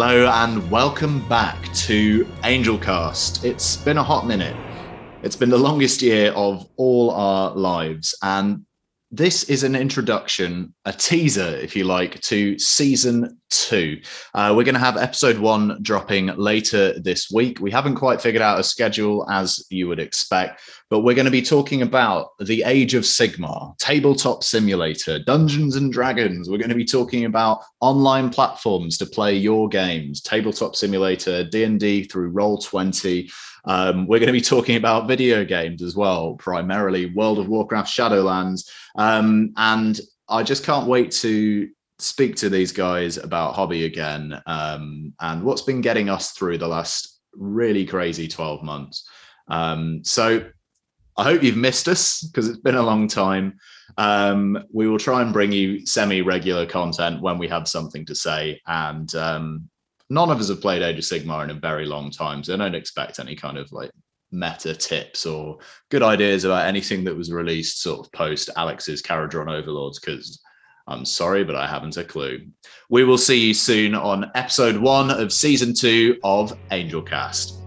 Hello and welcome back to Angelcast. It's been a hot minute. It's been the longest year of all our lives, and this is an introduction, a teaser, if you like, to season two. Uh, we're going to have episode one dropping later this week. We haven't quite figured out a schedule as you would expect, but we're going to be talking about the age of Sigmar, tabletop simulator, Dungeons and Dragons. We're going to be talking about online platforms to play your games, tabletop simulator, D&D through Roll20, um, we're going to be talking about video games as well, primarily World of Warcraft Shadowlands. Um, and I just can't wait to speak to these guys about hobby again um, and what's been getting us through the last really crazy 12 months. Um, so I hope you've missed us because it's been a long time. Um, we will try and bring you semi regular content when we have something to say. And um, none of us have played Age of Sigmar in a very long time, so I don't expect any kind of like meta tips or good ideas about anything that was released sort of post Alex's Kharadron Overlords because I'm sorry, but I haven't a clue. We will see you soon on episode one of season two of Angelcast.